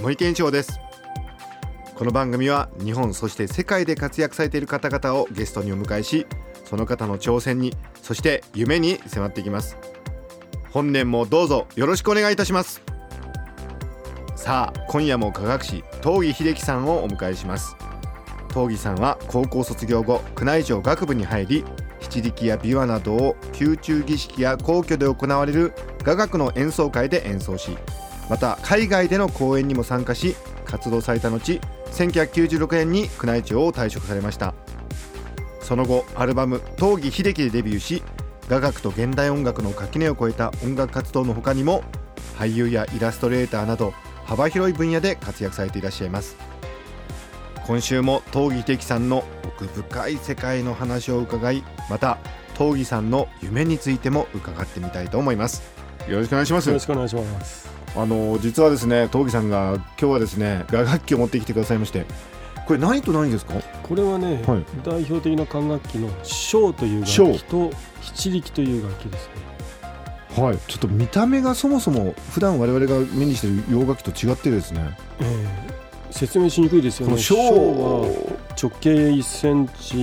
森健一郎です。この番組は日本そして世界で活躍されている方々をゲストにお迎えしその方の挑戦にそして夢に迫っていきます。本年もどうぞよろしくお願いいたします。さあ今夜も科学士東儀秀樹さんをお迎えします。東儀さんは高校卒業後宮内庁学部に入り七力や琵琶などを宮中儀式や皇居で行われる雅楽の演奏会で演奏しまた海外での公演にも参加し活動された後1996年に宮内庁を退職されました。その後アルバム「東儀秀樹」でデビューし雅楽と現代音楽の垣根を越えた音楽活動の他にも俳優やイラストレーターなど幅広い分野で活躍されていらっしゃいます。今週も東儀秀樹さんの奥深い世界の話を伺いまた東儀さんの夢についても伺ってみたいと思います。よろしくお願いします。よろしくお願いします。あの実はですね東儀さんが今日はですね雅楽器を持ってきてくださいましてこれ何と何ですか？これはね、はい。代表的な管楽器の小という楽器と七力という楽器ですね。はい。ちょっと見た目がそもそも普段我々が目にしている洋楽器と違ってですね。えー説明しにくいですよね。この小は直径1センチ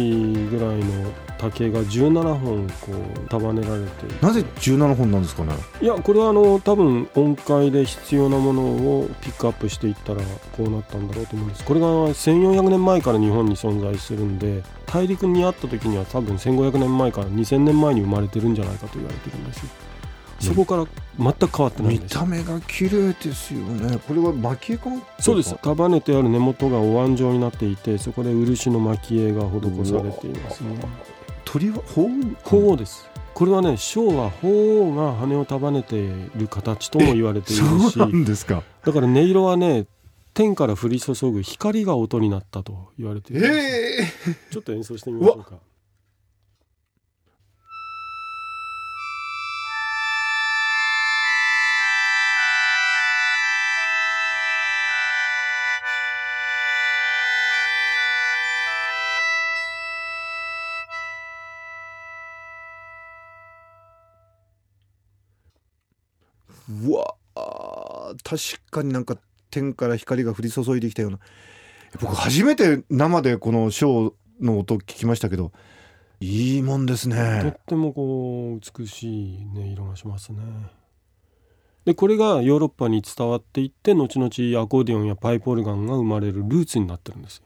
ぐらいの竹が17本こう束ねられてなぜ17本なんですかね？いやこれはあの多分音階で必要なものをピックアップしていったらこうなったんだろうと思うんです。これが1400年前から日本に存在するんで大陸にあった時には多分1500年前から2000年前に生まれてるんじゃないかと言われてるんですよ。そこから全く変わってない見た目が綺麗ですよね。これは蒔絵かな？そうです。束ねてある根元がお椀状になっていてそこで漆の蒔絵が施されていますね鳥は鳳鳳凰です。これはね小は鳳凰が羽を束ねている形とも言われているしそうなんですか。だから音色はね天から降り注ぐ光が音になったと言われているええ。ちょっと演奏してみましょうか確かになんか天から光が降り注いできたような。僕初めて生でこのショーの音聞きましたけどいいもんですとねってもこう美しい音色がしますね。でこれがヨーロッパに伝わっていって後々アコーディオンやパイプオルガンが生まれるルーツになってるんですよ。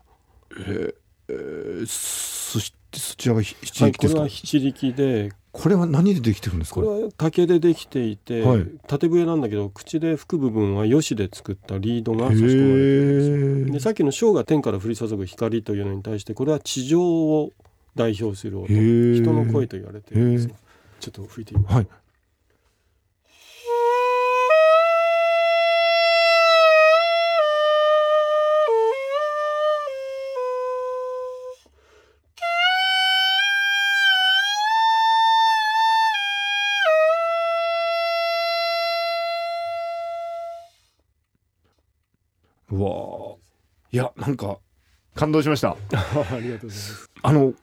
えーそしてそちら七はい、力ですか、これは七力で。これは何でできてるんですか？これは竹でできていて、はい。縦笛なんだけど口で吹く部分はヨシで作ったリードが差し込まれてるんですさっきの小が天から降り注ぐ光というのに対してこれは地上を代表する音。人の声と言われているんですよ。ちょっと吹いてみます、はいなんか感動しました。ありがとうございます。あの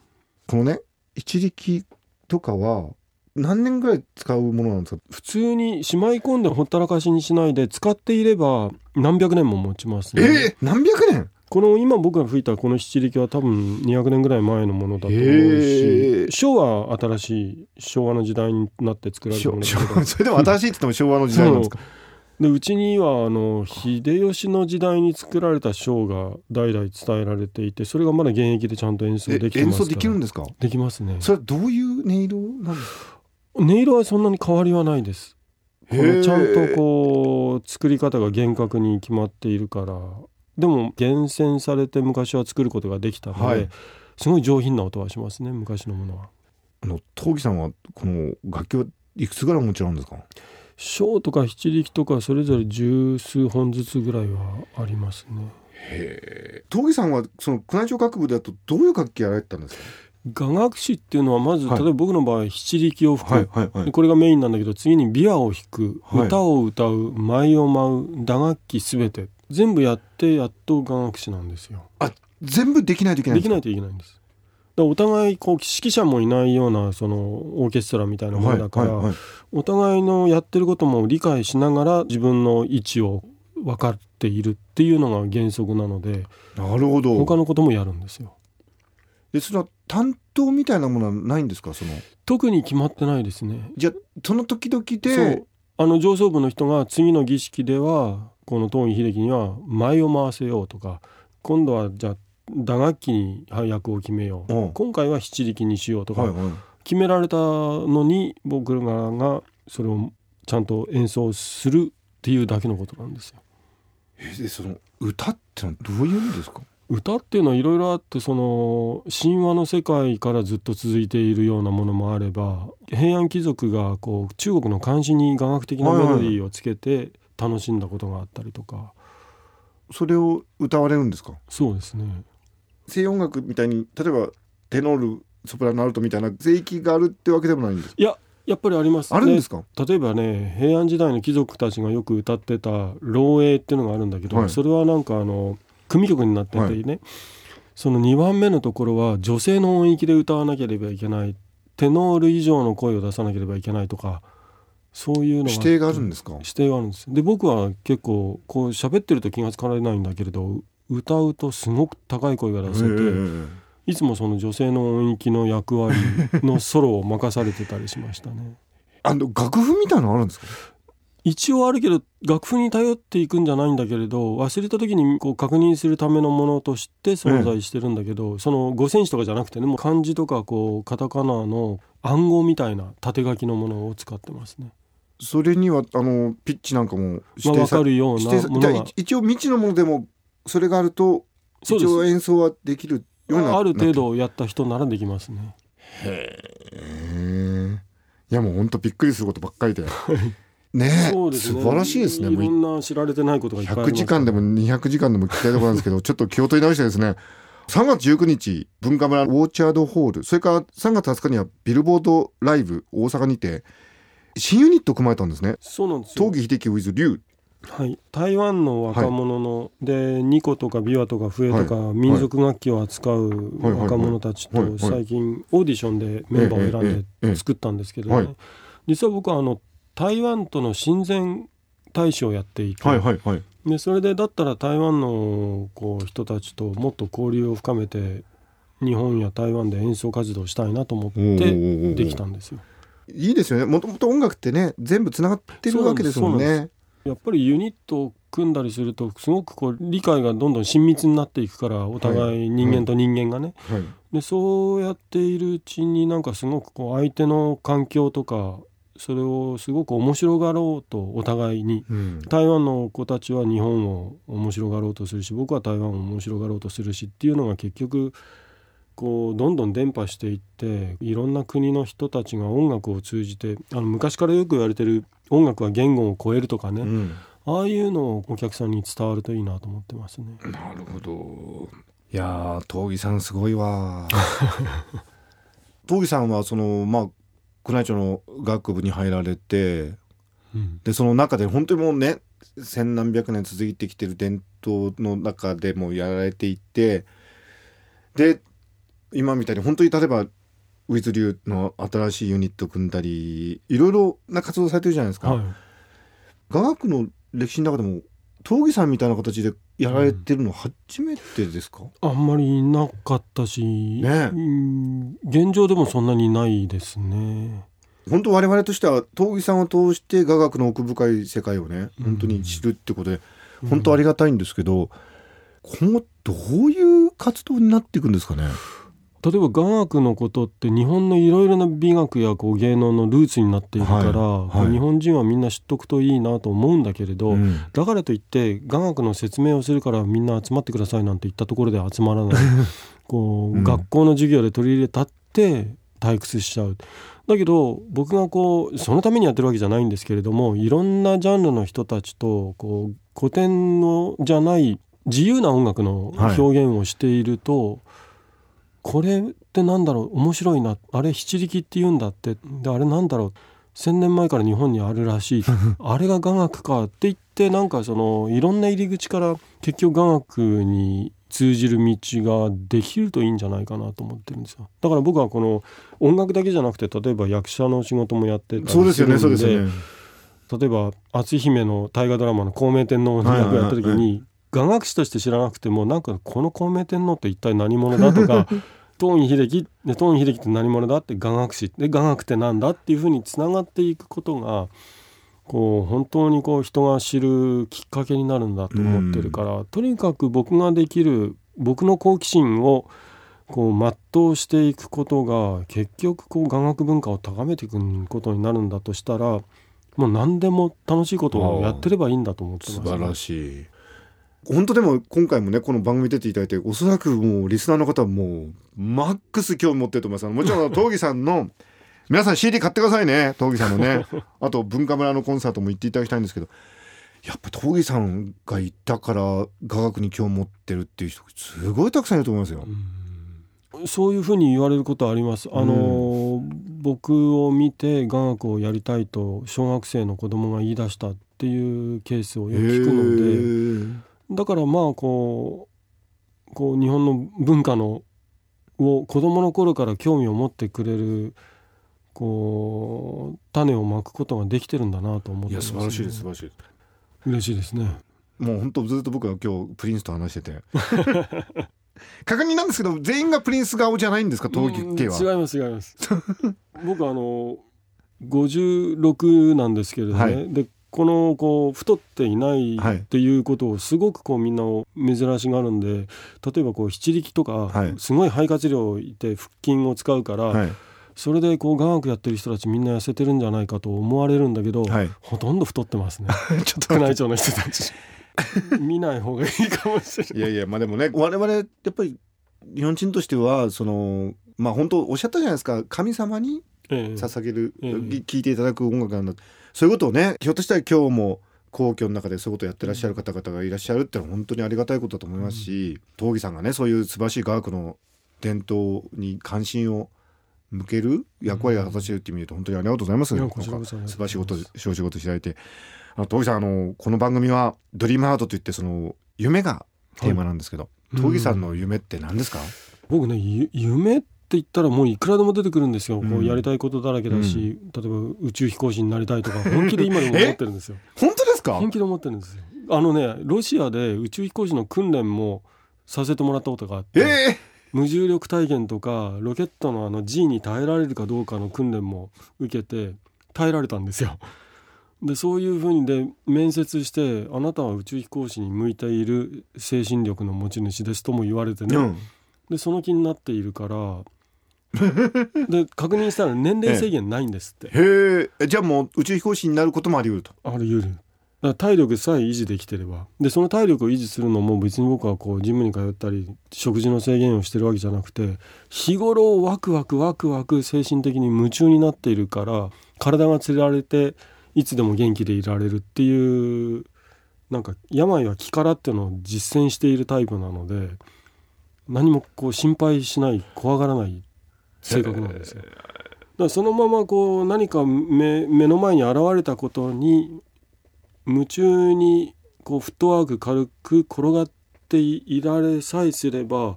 このね一力とかは何年ぐらい使うものなんですか？普通にしまい込んでほったらかしにしないで使っていれば何百年も持ちますね、えー、何百年？この今僕が吹いたこの七力は多分200年ぐらい前のものだと思うへー。し昭和は新しい昭和の時代になって作られたものだけどそれでも新しいって言っても昭和の時代なんですか？でうちにはあの秀吉の時代に作られた章が代々伝えられていてそれがまだ現役でちゃんと演奏えできてます演奏できるんですか？できますね。それはどういう音色なんですか？音色はそんなに変わりはないです。このちゃんとこう作り方が厳格に決まっているから。でも厳選されて昔は作ることができたので、はい。すごい上品な音はしますね昔のものは。あの東儀さんはこの楽器はいくつぐらいお持ちなんですか？章とか七力とかそれぞれ十数本ずつぐらいはありますね。東儀さんはその宮内庁学部だとどういう楽器やられてたんですか？雅楽師っていうのはまず、はい。例えば僕の場合七力を吹く、はいはいはい。でこれがメインなんだけど次に琵琶を弾く、はい。歌を歌う舞を舞う打楽器すべて。全部やってやっと雅楽師なんですよ。あ全部できないといけないできないといけないんですお互いこう指揮者もいないようなそのオーケストラみたいなものだから、お互いのやってることも理解しながら自分の位置を分かっているっていうのが原則なのでなるほど。他のこともやるんですよ。でそれは担当みたいなものはないんですか？その。特に決まってないですね。じゃあその時々そでう。あの上層部の人が次の儀式ではこの東儀秀樹には舞を回せようとか今度はじゃあ打楽器に役を決めよう、う。ん今回は七力にしようとか、決められたのに僕らがそれをちゃんと演奏するっていうだけのことなんですよ。えでその歌ってのはどういう意味ですか？歌っていうのはいろいろあってその神話の世界からずっと続いているようなものもあれば平安貴族がこう中国の漢詩に雅楽的なメロディーをつけて楽しんだことがあったりとか。それを歌われるんですか？そうですね西洋音楽みたいに例えばテノールソプラノアルトみたいな聖域があるってわけでもないんですいややっぱりあります。あるんですか？例えばね平安時代の貴族たちがよく歌ってた漏洩っていうのがあるんだけど、はい。それはなんかあの組曲になっててね、その2番目のところは女性の音域で歌わなければいけないテノール以上の声を出さなければいけないとかそういうのが指定があるんですか？指定があるんです。で僕は結構こう喋ってると気が付かれないんだけれど歌うとすごく高い声が出せて、いつもその女性の音域の役割のソロを任されてたりしましたね。あの楽譜みたいなのあるんですか？一応あるけど楽譜に頼っていくんじゃないんだけれど忘れた時にこう確認するためのものとして存在してるんだけど、その五線紙とかじゃなくてねもう漢字とかこうカタカナの暗号みたいな縦書きのものを使ってますね。それにはあのピッチなんかもまあ、分指定さかるようなものが一一応未知のものでもそれがあると一応演奏はできるようなある程度やった人ならできますね。へえいやもう本当びっくりすることばっかりで。ねえそうですね。素晴らしいですねいろんな知られてないことがいっぱいあり100ます時間でも200時間でも聞きたいところなんですけど ちょっと気を取り直してですね。3月19日文化村ウォーチャードホールそれから3月20日にはビルボードライブ大阪にて新ユニットを組まれたんですね。そうなんですよ。東儀秀樹 with 龍はい、台湾の若者の、でニコとか琵琶とか笛とか、はい。民族楽器を扱うはい。若者たちはい。はい。と最近オーディションでメンバーを選んで作ったんですけどね、はい。実は僕はあの台湾との親善大使をやっていて、はいはいはい。でそれでだったら台湾のこう人たちともっと交流を深めて日本や台湾で演奏活動したいなと思ってできたんですよ。いいですよね。もともと音楽ってね全部つながってるわけですもんねやっぱりユニットを組んだりするとすごくこう理解がどんどん親密になっていくからお互い人間と人間がね、はい。でそうやっているうちになんかすごくこう相手の環境とかそれをすごく面白がろうとお互いに。うん。台湾の子たちは日本を面白がろうとするし僕は台湾を面白がろうとするしっていうのが結局こうどんどん伝播していっていろんな国の人たちが音楽を通じてあの昔からよく言われてる音楽は言語を超えるとかね、うん。ああいうのをお客さんに伝わるといいなと思ってますね。なるほど。いやーさんすごいわ。東儀さんはそのまあ宮内庁の学部に入られてうん。でその中で本当にもうね千何百年続いてきてる伝統の中でもやられていてで今みたいに本当に例えばウィズ流の新しいユニット組んだりいろいろな活動されてるじゃないですか。はい。雅楽の歴史の中でも東儀さんみたいな形でやられてるの初めてですか、あんまりいなかったし、ね。うん現状でもそんなにないですね。本当我々としては東儀さんを通して雅楽の奥深い世界をねうん。本当に知るってことで、本当ありがたいんですけど今後どういう活動になっていくんですかね？例えば雅楽のことって日本のいろいろな美学やこう芸能のルーツになっているから、はいはい。日本人はみんな知っとくといいなと思うんだけれど、うん。だからといって雅楽の説明をするからみんな集まってくださいなんて言ったところで集まらない。こう、うん。学校の授業で取り入れたって退屈しちゃう。だけど僕がこうそのためにやってるわけじゃないんですけれどもいろんなジャンルの人たちとこう古典のじゃない自由な音楽の表現をしていると、これってなんだろう？面白いな。あれ七力って言うんだって。であれなんだろう？1,000年前から日本にあるらしい。あれが雅楽かって言ってなんかそのいろんな入り口から結局雅楽に通じる道ができるといいんじゃないかなと思ってるんですよ。だから僕はこの音楽だけじゃなくて例えば役者の仕事もやってたりするんでそうですよねそうですよね。例えば篤姫の大河ドラマの孔明天皇の役やった時に雅楽師として知らなくてもなんかこの孔明天皇って一体何者だとか 東院秀樹で東院秀樹って何者だって雅楽師で雅楽ってなんだっていうふうにつながっていくことがこう本当にこう人が知るきっかけになるんだと思ってるから、とにかく僕ができる僕の好奇心をこう全うしていくことが結局こう雅楽文化を高めていくことになるんだとしたらもう何でも楽しいことをやってればいいんだと思ってます、素晴らしい本当でも今回もねこの番組出ていただいておそらくもうリスナーの方はもうマックス興味持ってると思います。もちろん東儀さんの皆さん CD 買ってくださいね東儀さんのね。あと文化村のコンサートも行っていただきたいんですけどやっぱ東儀さんが行ったから雅楽に興味持ってるっていう人すごいたくさんいると思いますよ。そういうふうに言われることはあります。あの、僕を見て雅楽をやりたいと小学生の子供が言い出したっていうケースをよく聞くので、だからまあこうこう日本の文化のを子供の頃から興味を持ってくれるこう種をまくことができてるんだなと思ってます、いや素晴らしいです素晴らしい。嬉しいですね。もう本当ずっと僕は今日プリンスと話してて。確認なんですけど全員がプリンス顔じゃないんですか？東儀系は。うん違います違います。僕あの56なんですけれどね、はい。でこのこう太っていないはい。っていうことをすごくこうみんな珍しがるんで例えばこう七力とかはい。すごい肺活量いて腹筋を使うから、はい。それでこう雅楽やってる人たちみんな痩せてるんじゃないかと思われるんだけど、はい。ほとんど太ってますね。ちょっと宮内庁の人たち。見ない方がいいかもしれない。ていやいやまあでもね我々やっぱり日本人としてはそのまあ本当おっしゃったじゃないですか。神様にええ。捧げる、ええ。聴いていただく音楽なんだそういうことをねひょっとしたら今日も皇居の中でそういうことをやってらっしゃる方々がいらっしゃるってのは本当にありがたいことだと思いますし、東儀さんがねそういう素晴らしい雅楽の伝統に関心を向ける役割を果たしているって意味で本当にありがとうございます。いやなん素晴らしいこと、お仕事いただいて。あの、さん、あの、この番組はドリームハートといって、その、夢がテーマなんですけど、い東儀さんの夢って何ですか、僕ねゆ夢って言ったらもういくらでも出てくるんですよ、こううんやりたいことだらけだし、例えば宇宙飛行士になりたいとか本気で今でも 思ってるんですよ。本当ですか？本気で思ってるんですよ。あのねロシアで宇宙飛行士の訓練もさせてもらったことがあって、ええ？無重力体験とかロケットのあの G に耐えられるかどうかの訓練も受けて耐えられたんですよ。でそういうふうにで面接して「あなたは宇宙飛行士に向いている精神力の持ち主です」とも言われてね、うん。でその気になっているから で確認したら年齢制限ないんですって、へえ、じゃあもう宇宙飛行士になることもあり得ると。あり得る。だから体力さえ維持できてれば。でその体力を維持するのも別に僕はこうジムに通ったり食事の制限をしてるわけじゃなくて日頃ワクワクワクワク精神的に夢中になっているから体がつられていつでも元気でいられるっていうなんか病は気からっていうのを実践しているタイプなので何もこう心配しない怖がらない性格なんですよ。だからそのままこう何か目目の前に現れたことに夢中にこうフットワーク軽く転がっていられさえすれば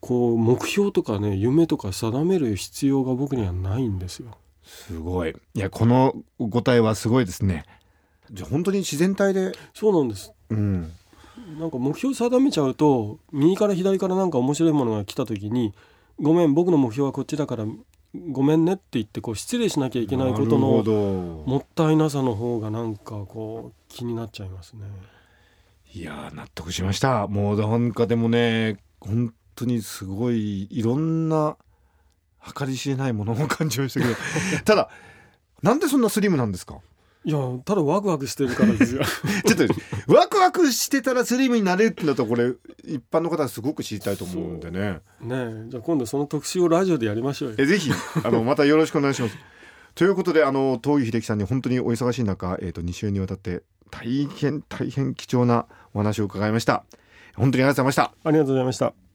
こう目標とかね夢とか定める必要が僕にはないんですよ。すごい。いや、この答えはすごいですね。じゃあ本当に自然体で？そうなんですうん。なんか目標定めちゃうと右から左からなんか面白いものが来た時に「ごめん僕の目標はこっちだからごめんね」って言ってこう失礼しなきゃいけないことのど。もったいなさの方がなんかこう気になっちゃいますね。いやー納得しましたもうなんかでもね本当にすごいいろんな計り知れないものを感じましたけど ただなんでそんなスリムなんですか？いやただワクワクしてるから。ですよちょっとワクワクしてたらスリムになれるってなったらこれ一般の方はすごく知りたいと思うんでね。ねえ。じゃあ今度その特集をラジオでやりましょうよ。えぜひあのまたよろしくお願いします。ということであの東井秀樹さんに本当にお忙しい中、えー、と2週にわたって大変大変貴重なお話を伺いました。本当にありがとうございました。ありがとうございました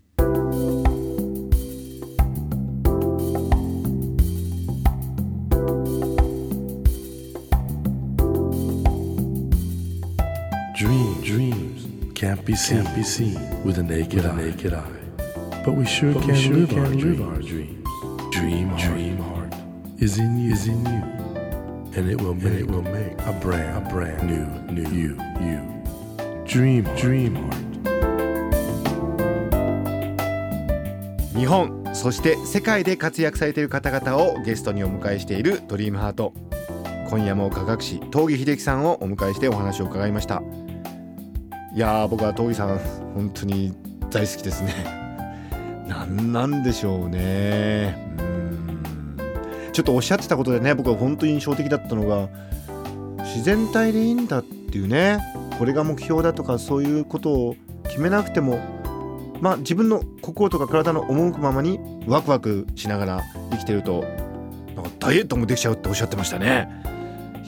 can't be seen, can't be seen with a naked, eye. naked eye. But we sure can, sure live, can our live our dreams. Dream, heart, dream heart is in you, is in you, and it will make, it will make a brand, a brand new, new you, you. Dream, dream heart. 日本そして世界で活躍されている方々をゲストにお迎えしているドリームハート今夜も科学史東儀秀樹さんをお迎えしてお話を伺いましたいやー僕は東儀さん本当に大好きですね。なんなんでしょうね。うん。ちょっとおっしゃってたことでね僕は本当に印象的だったのが自然体でいいんだっていうねこれが目標だとかそういうことを決めなくてもまあ自分の心とか体の赴くままにワクワクしながら生きてるとなんかダイエットもできちゃうっておっしゃってましたね。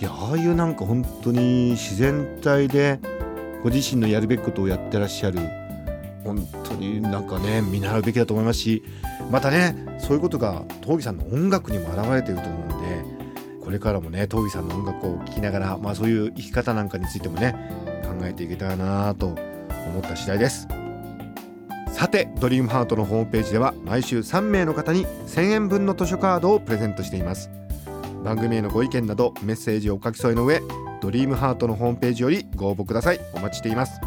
いやああいうなんか本当に自然体でご自身のやるべきことをやってらっしゃる。本当になんかね見習うべきだと思いますしまたねそういうことが東儀さんの音楽にも表れていると思うんでこれからもね東儀さんの音楽を聴きながら、まあ、そういう生き方なんかについてもね考えていけたらなと思った次第です。さてドリームハートのホームページでは毎週3名の方に1000円分の図書カードをプレゼントしています。番組へのご意見などメッセージをお書き添えの上ドリームハートのホームページよりご応募ください。お待ちしています。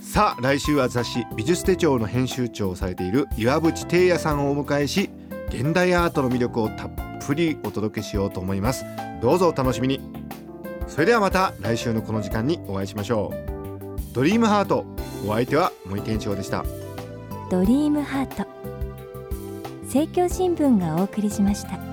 さあ来週は雑誌美術手帳の編集長をされている岩渕貞也さんをお迎えし現代アートの魅力をたっぷりお届けしようと思います。どうぞお楽しみに。それではまた来週のこの時間にお会いしましょう。ドリームハートお相手は森健一郎でした。ドリームハート。政教新聞がお送りしました。